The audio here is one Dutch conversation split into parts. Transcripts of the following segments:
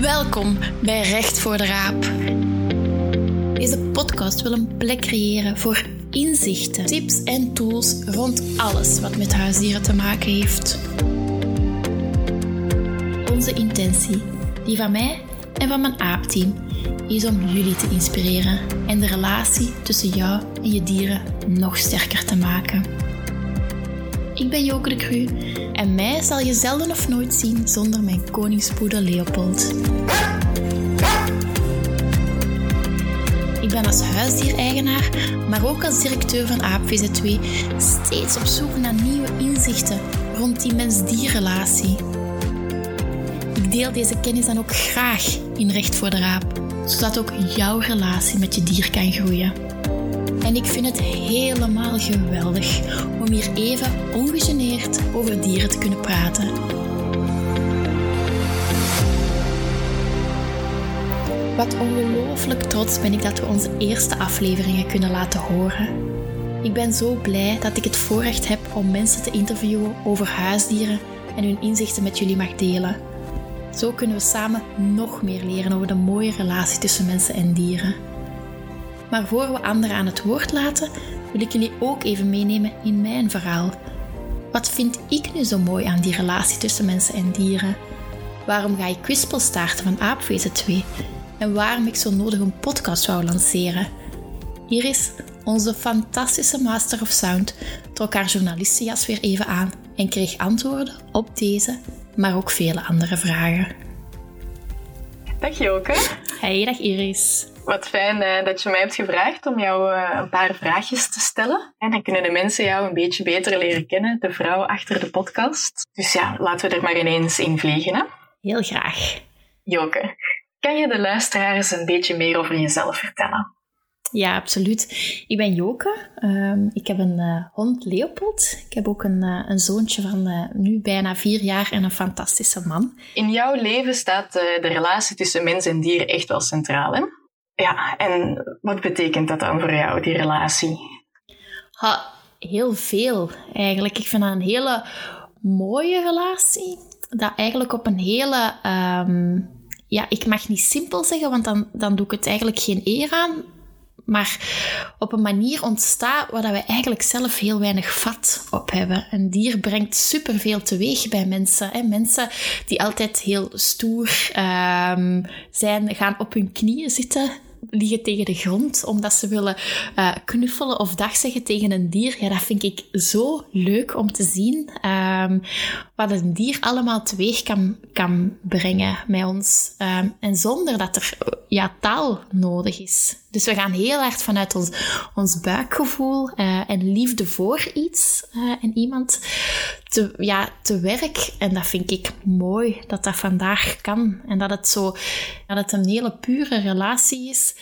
Welkom bij Recht voor de Raap. Deze podcast wil een plek creëren voor inzichten, tips en tools rond alles wat met huisdieren te maken heeft. Onze intentie, die van mij en van mijn aapteam, is om jullie te inspireren en de relatie tussen jou en je dieren nog sterker te maken. Ik ben Joke de Cru en mij zal je zelden of nooit zien zonder mijn koningspoeder Leopold. Ik ben als huisdiereigenaar, maar ook als directeur van AapVZ2 steeds op zoek naar nieuwe inzichten rond die mens-dierrelatie. Ik deel deze kennis dan ook graag in Recht voor de Raap, zodat ook jouw relatie met je dier kan groeien. En ik vind het helemaal geweldig om hier even ongegeneerd over dieren te kunnen praten. Wat ongelooflijk trots ben ik dat we onze eerste afleveringen kunnen laten horen. Ik ben zo blij dat ik het voorrecht heb om mensen te interviewen over huisdieren en hun inzichten met jullie mag delen. Zo kunnen we samen nog meer leren over de mooie relatie tussen mensen en dieren. Maar voor we anderen aan het woord laten, wil ik jullie ook even meenemen in mijn verhaal. Wat vind ik nu zo mooi aan die relatie tussen mensen en dieren? Waarom ga ik kwispel starten van Aapwezen 2? En waarom ik zo nodig een podcast wou lanceren? Hier is onze fantastische Master of Sound, trok haar journalistenjas weer even aan en kreeg antwoorden op deze, maar ook vele andere vragen. Dag Joke. Hey, dag Iris. Wat fijn uh, dat je mij hebt gevraagd om jou uh, een paar vraagjes te stellen. En dan kunnen de mensen jou een beetje beter leren kennen, de vrouw achter de podcast. Dus ja, laten we er maar ineens in vliegen. Hè? Heel graag. Joke, kan je de luisteraars een beetje meer over jezelf vertellen? Ja, absoluut. Ik ben Joke. Um, ik heb een uh, hond Leopold. Ik heb ook een, uh, een zoontje van uh, nu bijna vier jaar en een fantastische man. In jouw leven staat de relatie tussen mens en dier echt wel centraal, hè? Ja, en wat betekent dat dan voor jou, die relatie? Ha, heel veel eigenlijk. Ik vind dat een hele mooie relatie. Dat eigenlijk op een hele... Um, ja, ik mag niet simpel zeggen, want dan, dan doe ik het eigenlijk geen eer aan maar op een manier ontstaat waar we eigenlijk zelf heel weinig vat op hebben. Een dier brengt superveel teweeg bij mensen. Hè. Mensen die altijd heel stoer um, zijn, gaan op hun knieën zitten liggen tegen de grond omdat ze willen uh, knuffelen of dag zeggen tegen een dier. Ja, dat vind ik zo leuk om te zien. Um, wat een dier allemaal teweeg kan, kan brengen met ons. Um, en zonder dat er ja, taal nodig is. Dus we gaan heel hard vanuit ons, ons buikgevoel uh, en liefde voor iets uh, en iemand te, ja, te werk. En dat vind ik mooi dat dat vandaag kan. En dat het zo, dat het een hele pure relatie is.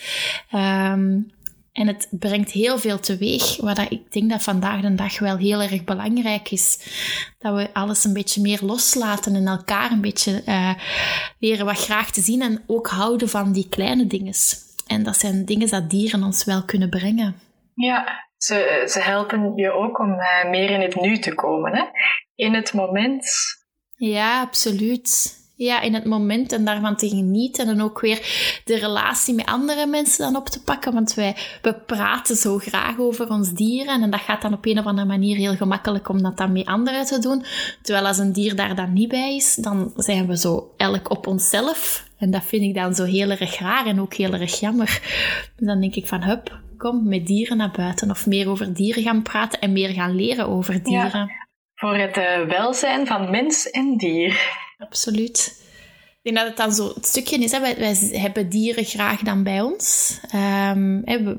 Um, en het brengt heel veel teweeg, wat ik denk dat vandaag de dag wel heel erg belangrijk is. Dat we alles een beetje meer loslaten en elkaar een beetje uh, leren wat graag te zien en ook houden van die kleine dingen. En dat zijn dingen dat dieren ons wel kunnen brengen. Ja, ze, ze helpen je ook om uh, meer in het nu te komen, hè? in het moment. Ja, absoluut ja, in het moment en daarvan te genieten. En ook weer de relatie met andere mensen dan op te pakken. Want wij we praten zo graag over ons dieren. En dat gaat dan op een of andere manier heel gemakkelijk om dat dan met anderen te doen. Terwijl als een dier daar dan niet bij is, dan zijn we zo elk op onszelf. En dat vind ik dan zo heel erg raar en ook heel erg jammer. Dus dan denk ik van, hup, kom met dieren naar buiten. Of meer over dieren gaan praten en meer gaan leren over dieren. Ja, voor het uh, welzijn van mens en dier. Absoluut. Ik denk dat het dan zo het stukje is, hè, wij, hebben dieren graag dan bij ons. Hè,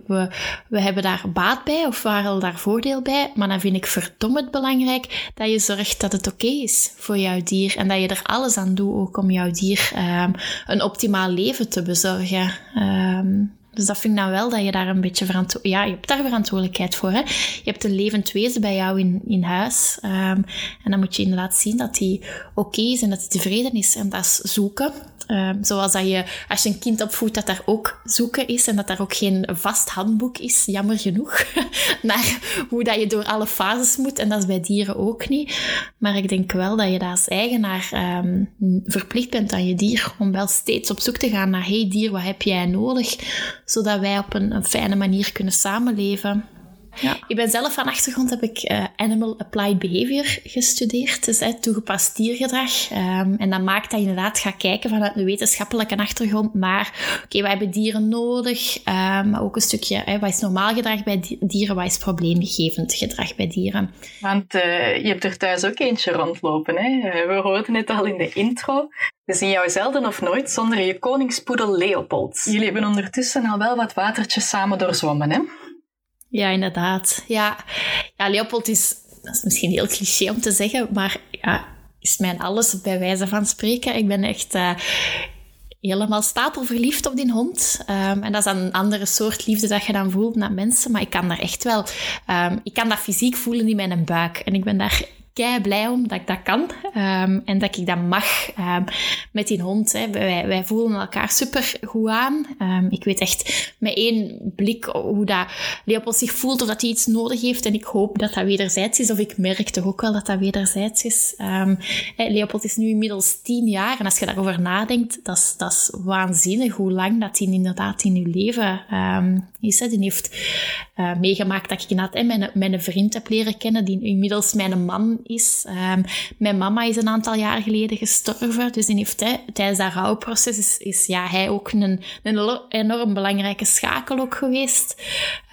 we, we, hebben daar baat bij of we halen daar voordeel bij. Maar dan vind ik verdomme belangrijk dat je zorgt dat het oké is voor jouw dier. En dat je er alles aan doet ook om jouw dier um, een optimaal leven te bezorgen. Um, Dus dat vind ik dan wel dat je daar een beetje verantwoordelijkheid... Ja, je hebt daar verantwoordelijkheid voor. Hè? Je hebt een levend wezen bij jou in, in huis. Um, en dan moet je inderdaad zien dat hij oké is en dat hij tevreden is. En dat is zoeken. Um, zoals dat je, als je een kind opvoedt, dat daar ook zoeken is en dat daar ook geen vast handboek is, jammer genoeg, naar hoe dat je door alle fases moet. En dat is bij dieren ook niet. Maar ik denk wel dat je daar als eigenaar um, verplicht bent aan je dier om wel steeds op zoek te gaan naar, hey dier, wat heb jij nodig? Zodat wij op een, fijne manier kunnen samenleven. Ja. Ik ben zelf van achtergrond heb ik uh, Animal Applied Behavior gestudeerd, dus uh, toegepast diergedrag. Um, en dat maakt dat je inderdaad gaat kijken vanuit een wetenschappelijke achtergrond naar, oké, okay, wij hebben dieren nodig, um, maar ook een stukje, uh, wat is normaal gedrag bij dieren, wat is probleemgevend gedrag bij dieren. Want je hebt er thuis ook eentje rondlopen, hè? we hoorden het al in de intro. We zien jou zelden of nooit zonder je koningspoedel Leopold. Jullie hebben ondertussen al wel wat watertjes samen doorzwommen, hè? Ja, inderdaad. Ja, ja Leopold is, dat is misschien heel cliché om te zeggen, maar ja, is mijn alles bij wijze van spreken. Ik ben echt uh, helemaal stapelverliefd op die hond. Um, en dat is een andere soort liefde dat je dan voelt naar mensen. Maar ik kan daar echt wel... Um, ik kan dat fysiek voelen in mijn buik. En ik ben daar kei blij om dat ik dat kan um, en dat ik dat mag um, met die hond. Hè. Wij, wij voelen elkaar super goed aan. Um, ik weet echt met één blik hoe dat Leopold zich voelt of dat hij iets nodig heeft. En ik hoop dat dat wederzijds is. Of ik merk toch ook wel dat dat wederzijds is. Leopold is nu inmiddels tien jaar. En als je daarover nadenkt, dat is, waanzinnig hoe lang dat hij inderdaad in je leven is. Hè. Die heeft uh, meegemaakt dat ik inderdaad mijn, mijn vriend heb leren kennen, die inmiddels mijn man is. Um, mijn mama is een aantal jaar geleden gestorven, dus die heeft, hè, tijdens dat rouwproces is, is ja, hij ook een, een enorm belangrijke schakel ook geweest.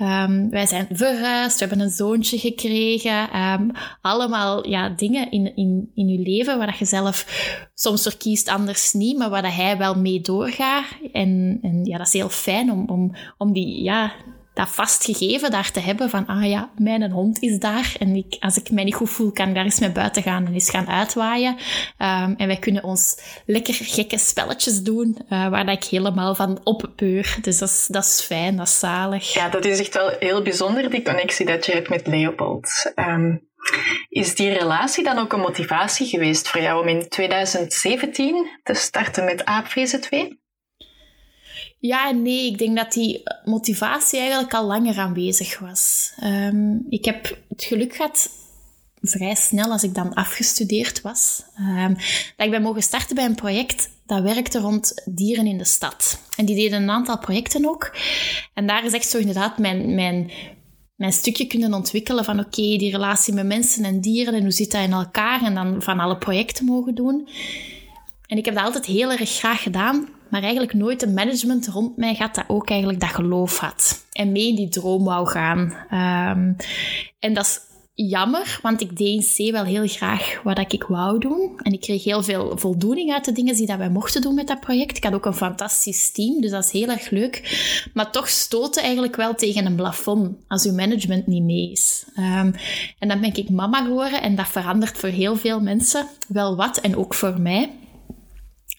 Um, wij zijn verhuisd, we hebben een zoontje gekregen. Um, allemaal ja, dingen in, in, in je leven waar je zelf soms verkiest, anders niet, maar waar hij wel mee doorgaat. En, en ja, dat is heel fijn om, om, om die, ja, dat vastgegeven daar te hebben van, ah ja, mijn hond is daar en ik, als ik mij niet goed voel, kan ik daar eens mee buiten gaan en eens gaan uitwaaien. Um, en wij kunnen ons lekker gekke spelletjes doen, uh, waar ik helemaal van oppeur. Dus dat is, dat is fijn, dat is zalig. Ja, dat is echt wel heel bijzonder, die connectie dat je hebt met Leopold. Um, is die relatie dan ook een motivatie geweest voor jou om in 2017 te starten met AapVZ 2? Ja en nee, ik denk dat die motivatie eigenlijk al langer aanwezig was. Um, ik heb het geluk gehad, vrij snel als ik dan afgestudeerd was, um, dat ik ben mogen starten bij een project dat werkte rond dieren in de stad. En die deden een aantal projecten ook. En daar is echt zo inderdaad mijn, mijn, mijn stukje kunnen ontwikkelen van oké, die relatie met mensen en dieren en hoe zit dat in elkaar en dan van alle projecten mogen doen. En ik heb dat altijd heel erg graag gedaan, maar eigenlijk nooit een management rond mij gehad dat ook eigenlijk dat geloof had. En mee in die droom wou gaan. Um, en dat is jammer, want ik deed in C wel heel graag wat ik wou doen. En ik kreeg heel veel voldoening uit de dingen die dat wij mochten doen met dat project. Ik had ook een fantastisch team, dus dat is heel erg leuk. Maar toch stoten eigenlijk wel tegen een plafond als uw management niet mee is. Um, en dan ben ik mama geworden en dat verandert voor heel veel mensen wel wat en ook voor mij.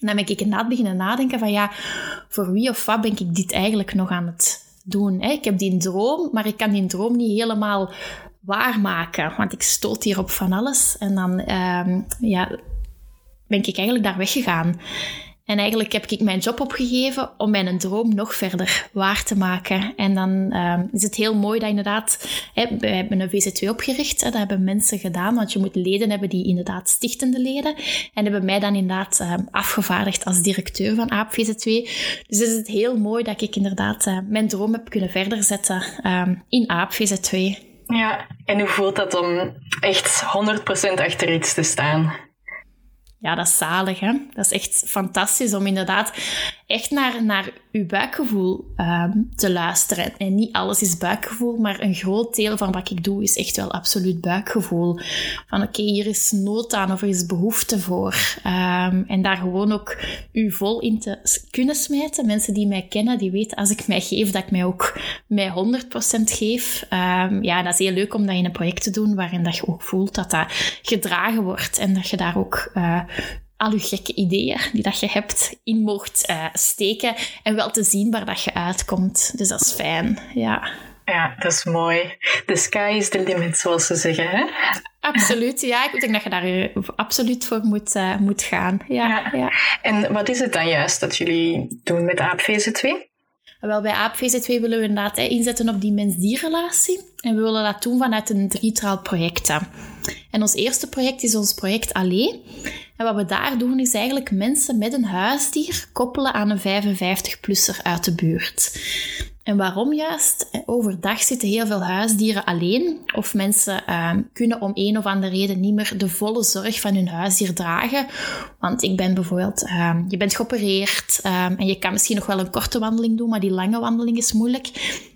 En dan ben ik inderdaad beginnen nadenken van ja, voor wie of wat ben ik dit eigenlijk nog aan het doen? Hè? Ik heb die droom, maar ik kan die droom niet helemaal waarmaken, want ik stoot hier op van alles. En dan um, ja, ben ik eigenlijk daar weggegaan. En eigenlijk heb ik mijn job opgegeven om mijn droom nog verder waar te maken. En dan uh, is het heel mooi dat inderdaad, hè, we hebben een VZ2 opgericht. Hè, dat hebben mensen gedaan, want je moet leden hebben die inderdaad stichtende leden. En hebben mij dan inderdaad uh, afgevaardigd als directeur van AAP VZ2. Dus is het heel mooi dat ik inderdaad uh, mijn droom heb kunnen verder zetten um, in AAP VZ2. Ja, en hoe voelt dat om echt 100% achter iets te staan? Ja, dat is zalig, hè? Dat is echt fantastisch om inderdaad echt naar, naar uw buikgevoel um, te luisteren. En niet alles is buikgevoel, maar een groot deel van wat ik doe is echt wel absoluut buikgevoel. Van oké, hier is nood aan of er is behoefte voor. Um, en daar gewoon ook u vol in te kunnen smijten. Mensen die mij kennen, die weten als ik mij geef, dat ik mij ook mij 100% geef. Um, ja, dat is heel leuk om dat in een project te doen waarin dat je ook voelt dat dat gedragen wordt en dat je daar ook uh, al je gekke ideeën die dat je hebt in mocht uh, steken en wel te zien waar dat je uitkomt. Dus dat is fijn, ja. Ja, dat is mooi. The sky is the limit, zoals ze zeggen. Hè? Absoluut, ja. Ik denk dat je daar absoluut voor moet, uh, moet gaan. Ja, ja, En wat is het dan juist dat jullie doen met AapVZ2? Wel, bij AapVZ2 willen we inderdaad hè, inzetten op die mens-dierrelatie. En we willen dat doen vanuit een drietraal projecten. En ons eerste project is ons project Allee. En wat we daar doen is eigenlijk mensen met een huisdier koppelen aan een 55-plusser uit de buurt. En waarom juist? Overdag zitten heel veel huisdieren alleen, of mensen uh, kunnen om een of andere reden niet meer de volle zorg van hun huisdier dragen. Want ik ben bijvoorbeeld, uh, je bent geopereerd uh, en je kan misschien nog wel een korte wandeling doen, maar die lange wandeling is moeilijk.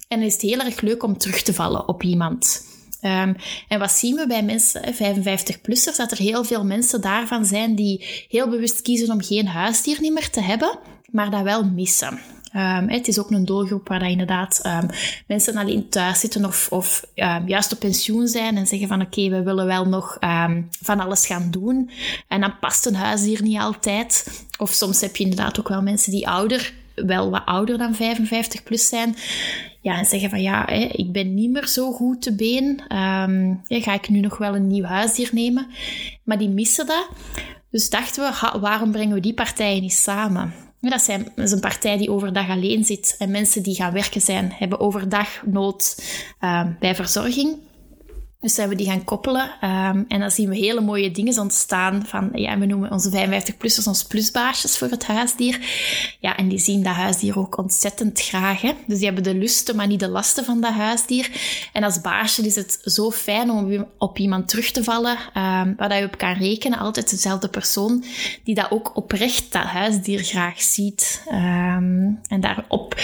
En is het heel erg leuk om terug te vallen op iemand. Um, en wat zien we bij mensen, 55-plussers, dat er heel veel mensen daarvan zijn die heel bewust kiezen om geen huisdier niet meer te hebben, maar dat wel missen. Um, het is ook een doelgroep waar dat inderdaad um, mensen alleen thuis zitten of, of juist op pensioen zijn en zeggen van oké, we willen wel nog van alles gaan doen. En dan past een huisdier niet altijd. Of soms heb je inderdaad ook wel mensen die ouder, wel wat ouder dan 55 plus zijn. Ja, en zeggen van ja, hè, ik ben niet meer zo goed te been. ga ik nu nog wel een nieuw huisdier nemen? Maar die missen dat. Dus dachten we, waarom brengen we die partijen niet samen? Dat, zijn, dat is een partij die overdag alleen zit. En mensen die gaan werken zijn, hebben overdag nood uh, bij verzorging. Dus zijn we die gaan koppelen. Um, en dan zien we hele mooie dingen ontstaan. Van, ja, we noemen onze 55-plussers ons plusbaasjes voor het huisdier. Ja, en die zien dat huisdier ook ontzettend graag. Hè? Dus die hebben de lusten, maar niet de lasten van dat huisdier. En als baasje is het zo fijn om op iemand terug te vallen. Um, waar je op kan rekenen. Altijd dezelfde persoon die dat ook oprecht dat huisdier graag ziet. Um, en daarop,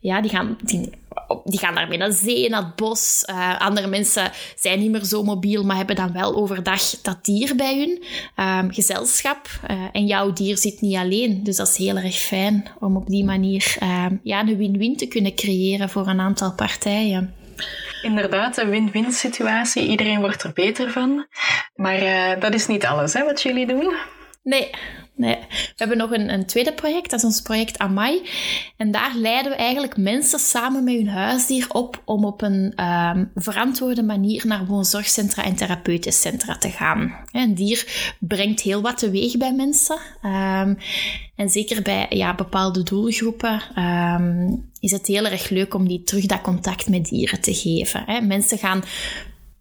ja, die gaan... Die, die gaan daarmee naar zee, naar het bos. Uh, andere mensen zijn niet meer zo mobiel, maar hebben dan wel overdag dat dier bij hun. Um, gezelschap. Uh, en jouw dier zit niet alleen. Dus dat is heel erg fijn om op die manier um, ja, een win-win te kunnen creëren voor een aantal partijen. Inderdaad, een win-win situatie. Iedereen wordt er beter van. Maar uh, dat is niet alles hè, wat jullie doen. Nee, nee. We hebben nog een, een, tweede project, dat is ons project Amai. En daar leiden we eigenlijk mensen samen met hun huisdier op om op een um, verantwoorde manier naar woonzorgcentra en therapeutisch centra te gaan. Een dier brengt heel wat teweeg bij mensen. Um, en zeker bij ja, bepaalde doelgroepen um, is het heel erg leuk om die terug dat contact met dieren te geven. Hè. Mensen gaan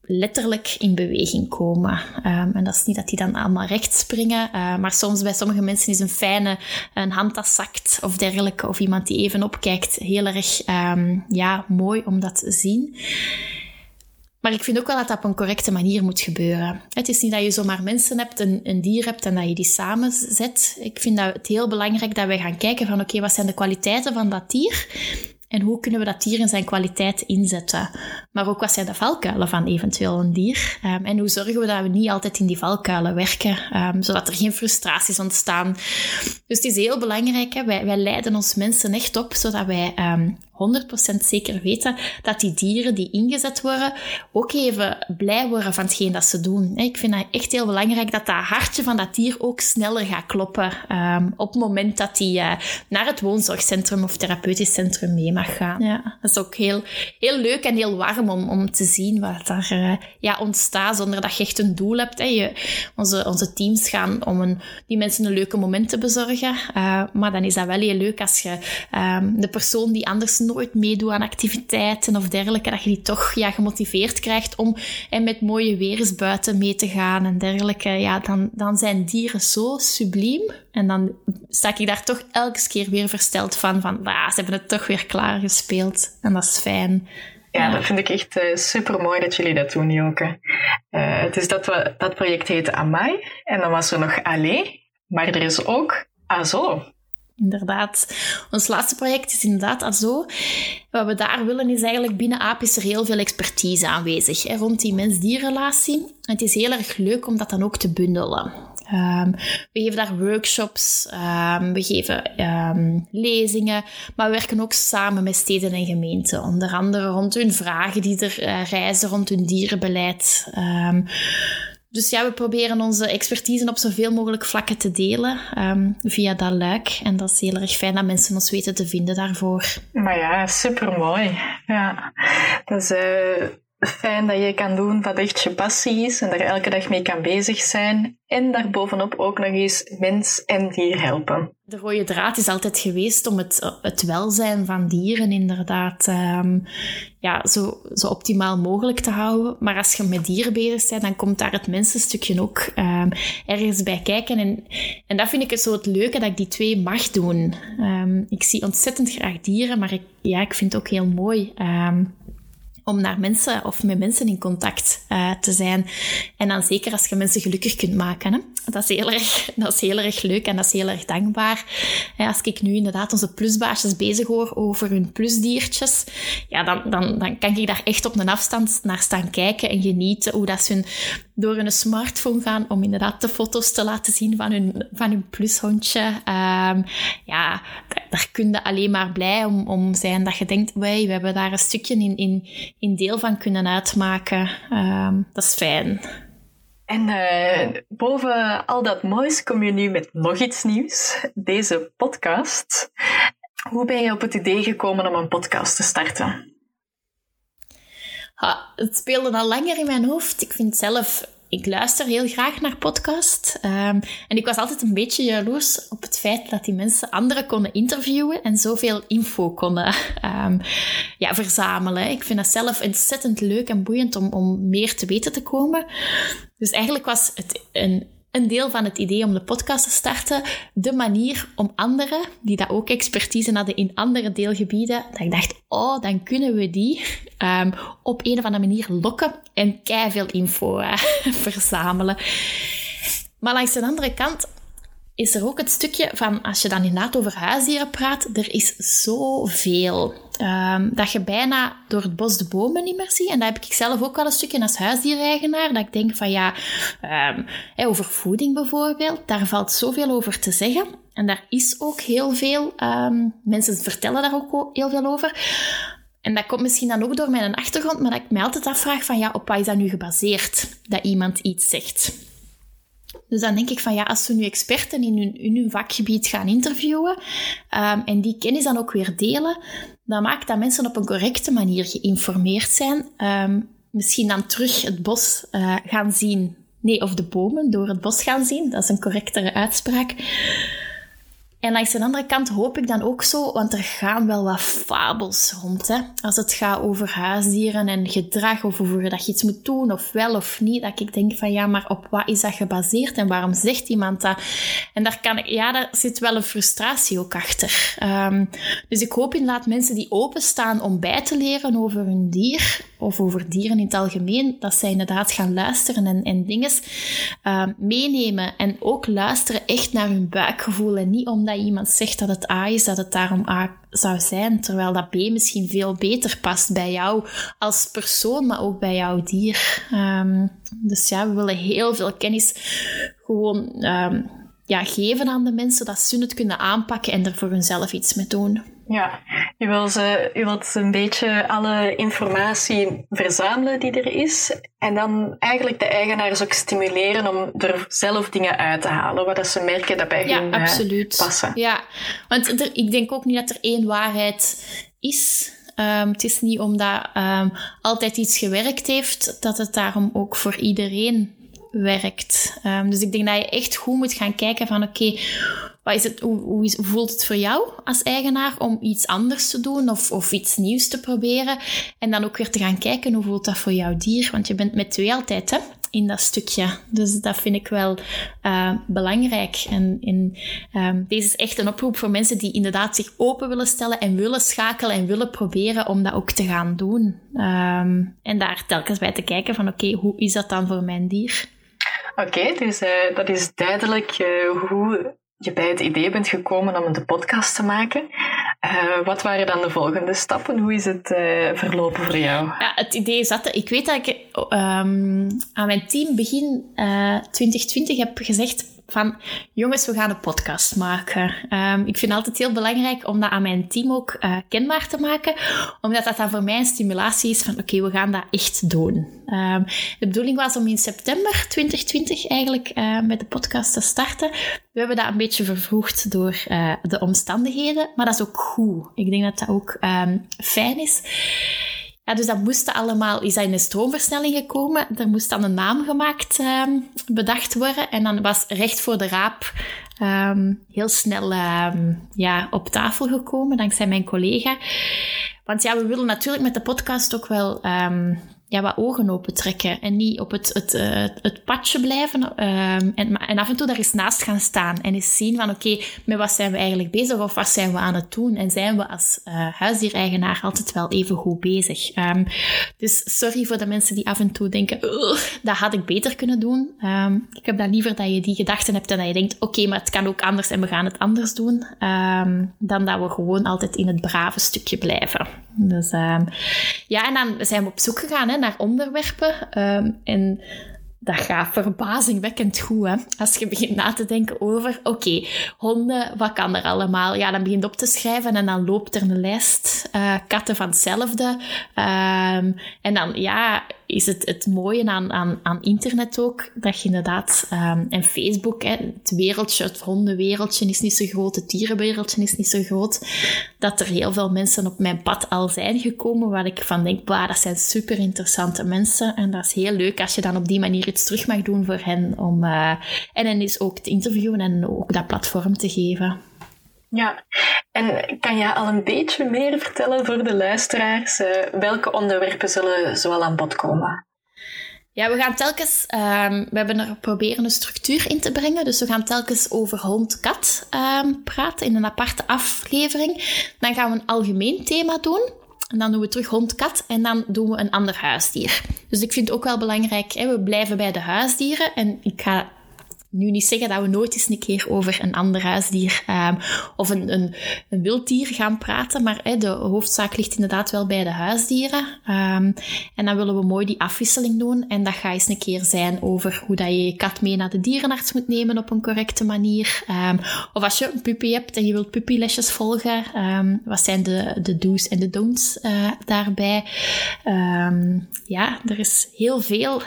letterlijk in beweging komen. Um, en dat is niet dat die dan allemaal recht springen, uh, maar soms bij sommige mensen is een fijne een zakt of dergelijke, of iemand die even opkijkt, heel erg um, ja, mooi om dat te zien. Maar ik vind ook wel dat dat op een correcte manier moet gebeuren. Het is niet dat je zomaar mensen hebt, een, een dier hebt en dat je die samenzet. Ik vind dat het heel belangrijk dat wij gaan kijken van oké, wat zijn de kwaliteiten van dat dier? En hoe kunnen we dat dier in zijn kwaliteit inzetten? Maar ook wat zijn de valkuilen van eventueel een dier? Um, en hoe zorgen we dat we niet altijd in die valkuilen werken, um, zodat er geen frustraties ontstaan? Dus het is heel belangrijk, hè? Wij, wij leiden ons mensen echt op, zodat wij um, 100% zeker weten dat die dieren die ingezet worden ook even blij worden van hetgeen dat ze doen. Ik vind het echt heel belangrijk dat dat hartje van dat dier ook sneller gaat kloppen op het moment dat hij uh, naar het woonzorgcentrum of therapeutisch centrum mee mag gaan. Ja, dat is ook heel, heel leuk en heel warm om, om te zien wat daar uh, ja, ontstaat zonder dat je echt een doel hebt. Hè. Je, onze, onze teams gaan om een, die mensen een leuke moment te bezorgen. Uh, maar dan is dat wel heel leuk als je um, de persoon die anders nooit meedoet aan activiteiten of dergelijke, dat je die toch ja, gemotiveerd krijgt om en met mooie weer buiten mee te gaan en dergelijke. Ja, dan, dan zijn dieren zo subliem. En dan sta ik daar toch elke keer weer versteld van, van ah, ze hebben het toch weer klaargespeeld. En dat is fijn. Ja, dat vind ik echt uh, eh, super mooi dat jullie dat doen, Joke. Uh, het is dat, we, dat project heet Amai. En dan was er nog Allee. Maar er is ook Azo. Inderdaad. Ons laatste project is inderdaad AZO. Wat we daar willen is eigenlijk binnen AAP is er heel veel expertise aanwezig hè, rond die mens-dierrelatie. Het is heel erg leuk om dat dan ook te bundelen. Um, we geven daar workshops, um, we geven um, lezingen, maar we werken ook samen met steden en gemeenten. Onder andere rond hun vragen die er uh, reizen rond hun dierenbeleid. Dus ja, we proberen onze expertise op zoveel mogelijk vlakken te delen via dat luik. En dat is heel erg fijn dat mensen ons weten te vinden daarvoor. Maar ja, supermooi. Ja, dat is uh, fijn dat je kan doen wat echt je passie is en daar elke dag mee kan bezig zijn. En daarbovenop ook nog eens mens en dier helpen. De rode draad is altijd geweest om het, het welzijn van dieren inderdaad um, ja, zo, zo optimaal mogelijk te houden. Maar als je met dieren bezig bent, dan komt daar het mensenstukje ook um, ergens bij kijken. En, en dat vind ik het zo het leuke, dat ik die twee mag doen. Um, ik zie ontzettend graag dieren, maar ik, ja, ik vind het ook heel mooi om naar mensen of met mensen in contact uh, te zijn. En dan zeker als je mensen gelukkig kunt maken. Hè? Dat, is heel erg, dat is heel erg leuk en dat is heel erg dankbaar. als ik nu inderdaad onze plusbaasjes bezig hoor over hun plusdiertjes, ja, dan, dan, dan kan ik daar echt op een afstand naar staan kijken en genieten hoe dat ze hun, door hun smartphone gaan om inderdaad de foto's te laten zien van hun, van hun plushondje. Um, ja, daar kun je alleen maar blij om, om zijn dat je denkt, wij, we hebben daar een stukje in, in, in deel van kunnen uitmaken. Um, dat is fijn. En uh, boven al dat moois kom je nu met nog iets nieuws. Deze podcast. Hoe ben je op het idee gekomen om een podcast te starten? Ha, het speelde al langer in mijn hoofd. Ik vind zelf ik luister heel graag naar podcast. Um, en ik was altijd een beetje jaloers op het feit dat die mensen anderen konden interviewen en zoveel info konden um, ja, verzamelen. Ik vind dat zelf ontzettend leuk en boeiend om, om meer te weten te komen. Dus eigenlijk was het een een deel van het idee om de podcast te starten, de manier om anderen, die dat ook expertise hadden in andere deelgebieden, dat ik dacht, oh, dan kunnen we die um, op een of andere manier lokken en veel info uh, verzamelen. Maar langs de andere kant is er ook het stukje van, als je dan inderdaad over huisdieren praat, er is zoveel. Um, dat je bijna door het bos de bomen niet meer ziet. En dat heb ik zelf ook al een stukje als huisdiereigenaar. Dat ik denk van ja, um, over voeding bijvoorbeeld, daar valt zoveel over te zeggen. En daar is ook heel veel. Um, mensen vertellen daar ook heel veel over. En dat komt misschien dan ook door mijn achtergrond, maar dat ik mij altijd afvraag van ja, op wat is dat nu gebaseerd dat iemand iets zegt? Dus dan denk ik van ja, als we nu experten in hun, hun vakgebied gaan interviewen um, en die kennis dan ook weer delen, dan maakt dat mensen op een correcte manier geïnformeerd zijn. Um, misschien dan terug het bos uh, gaan zien. Nee, of de bomen door het bos gaan zien. Dat is een correctere uitspraak. En langs de andere kant hoop ik dan ook zo, want er gaan wel wat fabels rond. Hè? Als het gaat over huisdieren en gedrag, of over dat je iets moet doen, of wel of niet, dat ik denk van ja, maar op wat is dat gebaseerd en waarom zegt iemand dat? En daar, kan ik, ja, daar zit wel een frustratie ook achter. Um, dus ik hoop inderdaad mensen die openstaan om bij te leren over hun dier, of over dieren in het algemeen, dat zij inderdaad gaan luisteren en, en dingen um, meenemen. En ook luisteren echt naar hun buikgevoel en niet omdat dat iemand zegt dat het A is, dat het daarom A zou zijn, terwijl dat B misschien veel beter past bij jou als persoon, maar ook bij jouw dier. Um, dus ja, we willen heel veel kennis gewoon um, ja, geven aan de mensen, dat ze het kunnen aanpakken en er voor hunzelf iets mee doen. Ja, je, wil ze, je wilt een beetje alle informatie verzamelen die er is. En dan eigenlijk de eigenaars ook stimuleren om er zelf dingen uit te halen. Wat ze merken dat bij ja, hun eh, absoluut. passen. Ja, want er, ik denk ook niet dat er één waarheid is. Um, het is niet omdat um, altijd iets gewerkt heeft, dat het daarom ook voor iedereen werkt. Um, dus ik denk dat je echt goed moet gaan kijken van oké, wat is het, hoe, voelt het voor jou als eigenaar om iets anders te doen of, of iets nieuws te proberen? En dan ook weer te gaan kijken hoe voelt dat voor jouw dier? Want je bent met twee altijd hè, in dat stukje. Dus dat vind ik wel uh, belangrijk. En um, deze is echt een oproep voor mensen die inderdaad zich open willen stellen en willen schakelen en willen proberen om dat ook te gaan doen. Um, en daar telkens bij te kijken van oké, hoe is dat dan voor mijn dier? Oké, dus dat is duidelijk uh, hoe je bij het idee bent gekomen om een podcast te maken. Uh, wat waren dan de volgende stappen? Hoe is het verlopen voor jou? Ja, het idee zat... Ik weet dat ik um, aan mijn team begin uh, 2020 heb gezegd van jongens, we gaan een podcast maken. Um, ik vind het altijd heel belangrijk om dat aan mijn team ook uh, kenbaar te maken, omdat dat dan voor mij een stimulatie is van oké, we gaan dat echt doen. Um, de bedoeling was om in september 2020 eigenlijk uh, met de podcast te starten. We hebben dat een beetje vervroegd door uh, de omstandigheden, maar dat is ook goed. Ik denk dat dat ook um, fijn is. Ja, dus dat moest allemaal, is dat in een stroomversnelling gekomen. Er moest dan een naam gemaakt, um, bedacht worden. En dan was recht voor de raap um, heel snel um, ja, op tafel gekomen, dankzij mijn collega. Want ja, we willen natuurlijk met de podcast ook wel ja, wat ogen open trekken en niet op het, het, uh, het padje blijven um, en, en af en toe daar eens naast gaan staan en eens zien van oké, met wat zijn we eigenlijk bezig of wat zijn we aan het doen en zijn we als uh, huisdiereigenaar altijd wel even goed bezig. Um, dus sorry voor de mensen die af en toe denken, dat had ik beter kunnen doen. Um, ik heb dan liever dat je die gedachten hebt en dat je denkt, oké, maar het kan ook anders en we gaan het anders doen, dan dat we gewoon altijd in het brave stukje blijven. Dus ja, en dan zijn we op zoek gegaan hè, naar onderwerpen. Um, en dat gaat verbazingwekkend goed, hè? Als je begint na te denken over, oké, honden, wat kan er allemaal? Ja, dan begint op te schrijven en dan loopt er een lijst. Uh, katten van hetzelfde. Um, en dan, ja, is het, het mooie aan, aan, aan internet ook, dat je inderdaad, um, en Facebook, hè, het wereldje, het hondenwereldje is niet zo groot, het dierenwereldje is niet zo groot, dat er heel veel mensen op mijn pad al zijn gekomen waar ik van denk, bah, dat zijn super interessante mensen en dat is heel leuk als je dan op die manier iets terug mag doen voor hen om, uh, en hen is ook te interviewen en ook dat platform te geven. Ja, en kan je al een beetje meer vertellen voor de luisteraars? Uh, welke onderwerpen zullen zoal aan bod komen? Ja, we gaan telkens, um, we hebben er proberen een structuur in te brengen. Dus we gaan telkens over hond-kat um, praten in een aparte aflevering. Dan gaan we een algemeen thema doen. En dan doen we terug hond-kat en dan doen we een ander huisdier. Dus ik vind het ook wel belangrijk, hè, we blijven bij de huisdieren. En ik ga nu niet zeggen dat we nooit eens een keer over een ander huisdier um, of een, een, een wilddier gaan praten, maar de hoofdzaak ligt inderdaad wel bij de huisdieren. Um, en dan willen we mooi die afwisseling doen. En dat gaat eens een keer zijn over hoe dat je je kat mee naar de dierenarts moet nemen op een correcte manier. Um, of als je een puppy hebt en je wilt puppylesjes volgen, wat zijn de, de do's en de don'ts uh, daarbij? ja, er is heel veel.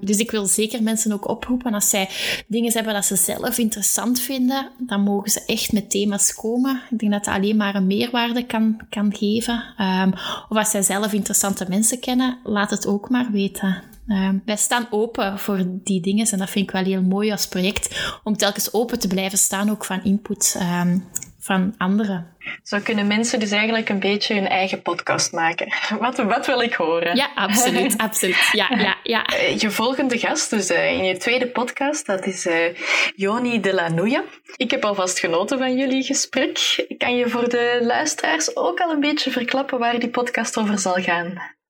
dus ik wil zeker mensen ook oproepen als zij dingen hebben dat ze zelf interessant vinden, dan mogen ze echt met thema's komen. Ik denk dat dat alleen maar een meerwaarde kan, kan geven. Um, of als zij zelf interessante mensen kennen, laat het ook maar weten. Um, wij staan open voor die dingen en dat vind ik wel heel mooi als project, om telkens open te blijven staan, ook van input um, van anderen. Zo kunnen mensen dus eigenlijk een beetje hun eigen podcast maken. Wat, wat wil ik horen? Ja, absoluut. absoluut. Ja, ja, ja. Eh, je volgende gast, dus uh, in je tweede podcast, dat is uh, Joni de la Nouille. Ik heb alvast genoten van jullie gesprek. Kan je voor de luisteraars ook al een beetje verklappen waar die podcast over zal gaan?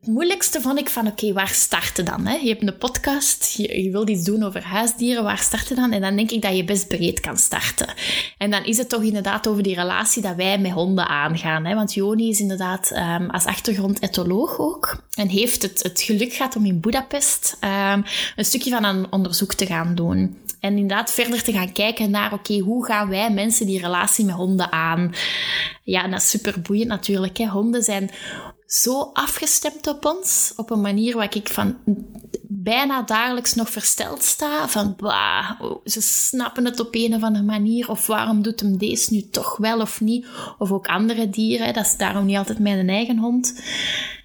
Het moeilijkste vond ik van, oké, waar starten dan? Hè? Je hebt een podcast, je, je wilt iets doen over huisdieren, waar starten dan? En dan denk ik dat je best breed kan starten. En dan is het toch inderdaad over die relatie dat wij met honden aangaan. Hè? Want Joni is inderdaad um, als achtergrond etoloog ook. En heeft het, het geluk gehad om in Budapest um, een stukje van een onderzoek te gaan doen. En inderdaad verder te gaan kijken naar, oké, hoe gaan wij mensen die relatie met honden aan? Ja, en dat is super boeiend natuurlijk. Hè? Honden zijn zo afgestemd op ons, op een waar ik van bijna dagelijks nog versteld sta. Van, bah, ze snappen het op een of andere manier. Of waarom doet hem deze nu toch wel of niet? Of ook andere dieren. Dat is daarom niet altijd mijn eigen hond.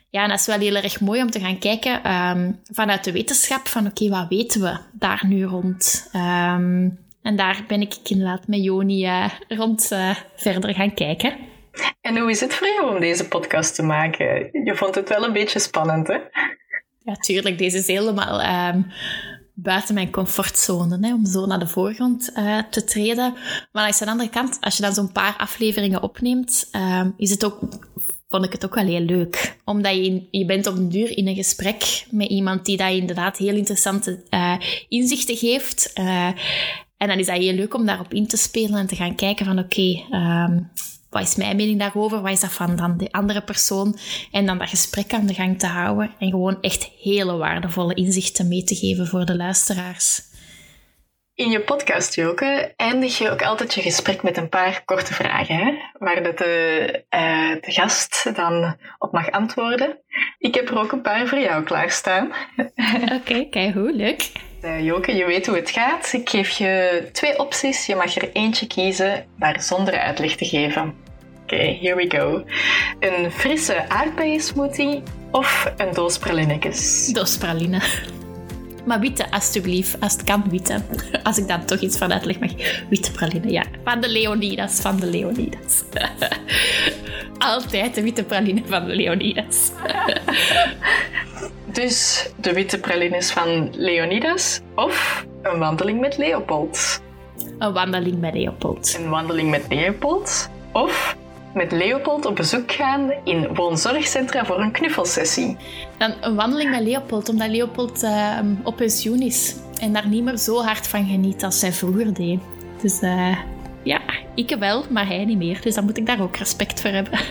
Ja, en dat is wel heel erg mooi om te gaan kijken um, vanuit de wetenschap van oké, wat weten we daar nu rond? Um, en daar ben ik inderdaad met Joni uh, rond uh, verder gaan kijken. En hoe is het voor jou om deze podcast te maken? Je vond het wel een beetje spannend, hè? Ja, tuurlijk. Deze is helemaal um, buiten mijn comfortzone, hè, om zo naar de voorgrond uh, te treden. Maar aan de andere kant, als je dan zo'n paar afleveringen opneemt, um, is het ook vond ik het ook wel heel leuk. Omdat je, je bent op een duur in een gesprek met iemand die dat inderdaad heel interessante uh, inzichten geeft. Uh, en dan is dat heel leuk om daarop in te spelen en te gaan kijken van oké, um, wat is mijn mening daarover? Wat is dat van dan de andere persoon? En dan dat gesprek aan de gang te houden en gewoon echt hele waardevolle inzichten mee te geven voor de luisteraars. In je podcast, Joke, eindig je ook altijd je gesprek met een paar korte vragen, hè? waar de, uh, de gast dan op mag antwoorden. Ik heb er ook een paar voor jou klaarstaan. Oké, kijk hoe leuk. Uh, Joke, je weet hoe het gaat. Ik geef je twee opties. Je mag er eentje kiezen, maar zonder uitleg te geven. Oké, here we go. Een frisse aardbeiensmoothie of een doos pralinnetjes? Doos praline. Maar witte, alstublieft. Als het kan, witte. Als ik dan toch iets van uitleg mag. Witte praline, ja. Van de Leonidas, van de Leonidas. Altijd de witte praline van de Leonidas. dus de witte pralines van Leonidas of een wandeling met Leopold? Een wandeling met Leopold. Een wandeling met Leopold of met Leopold op bezoek gaan in woonzorgcentra voor een knuffelsessie. Dan een wandeling met Leopold, omdat Leopold uh, op pensioen is en daar niet meer zo hard van geniet als zij vroeger deed. Dus uh, ja, ik wel, maar hij niet meer. Dus dan moet ik daar ook respect voor hebben.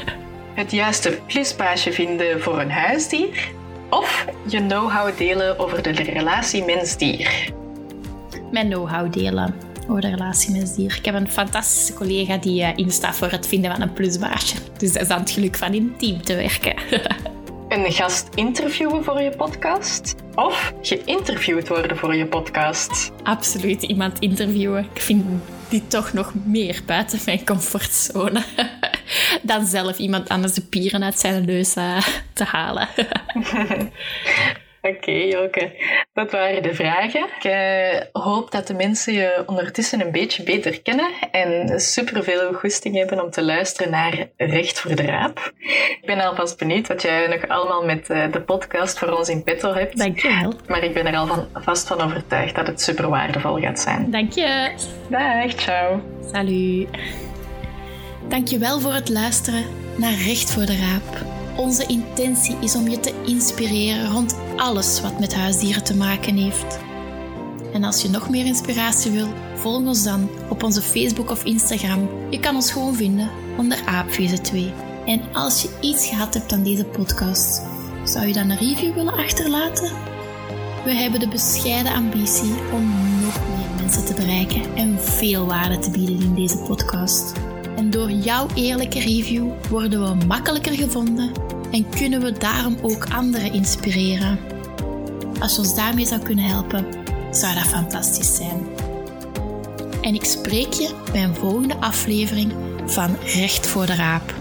Het juiste pluspaasje vinden voor een huisdier of je know-how delen over de relatie mens-dier. Mijn know-how delen over de relatie met dier. Ik heb een fantastische collega die uh, instaat voor het vinden van een plusbaasje. Dus dat is aan het geluk van in team te werken. een gast interviewen voor je podcast? Of geïnterviewd worden voor je podcast? Absoluut iemand interviewen. Ik vind die toch nog meer buiten mijn comfortzone. Dan zelf iemand anders de pieren uit zijn neus uh, te halen. Oké, oké. Dat waren de vragen. Ik uh, hoop dat de mensen je ondertussen een beetje beter kennen en superveel goesting hebben om te luisteren naar Recht voor de Raap. Ik ben alvast benieuwd wat jij nog allemaal met uh, de podcast voor ons in petto hebt. Dankjewel. Maar ik ben er al van, vast van overtuigd dat het super waardevol gaat zijn. Dank je. Dag, ciao. Salut. Dankjewel voor het luisteren naar Recht voor de Raap. Onze intentie is om je te inspireren rond alles wat met huisdieren te maken heeft. En als je nog meer inspiratie wil, volg ons dan op onze Facebook of Instagram. Je kan ons gewoon vinden onder Aapvieze 2. En als je iets gehad hebt aan deze podcast, zou je dan een review willen achterlaten? We hebben de bescheiden ambitie om nog meer mensen te bereiken en veel waarde te bieden in deze podcast. En door jouw eerlijke review worden we makkelijker gevonden en kunnen we daarom ook anderen inspireren. Als je ons daarmee zou kunnen helpen, zou dat fantastisch zijn. En ik spreek je bij een volgende aflevering van Recht voor de Raap.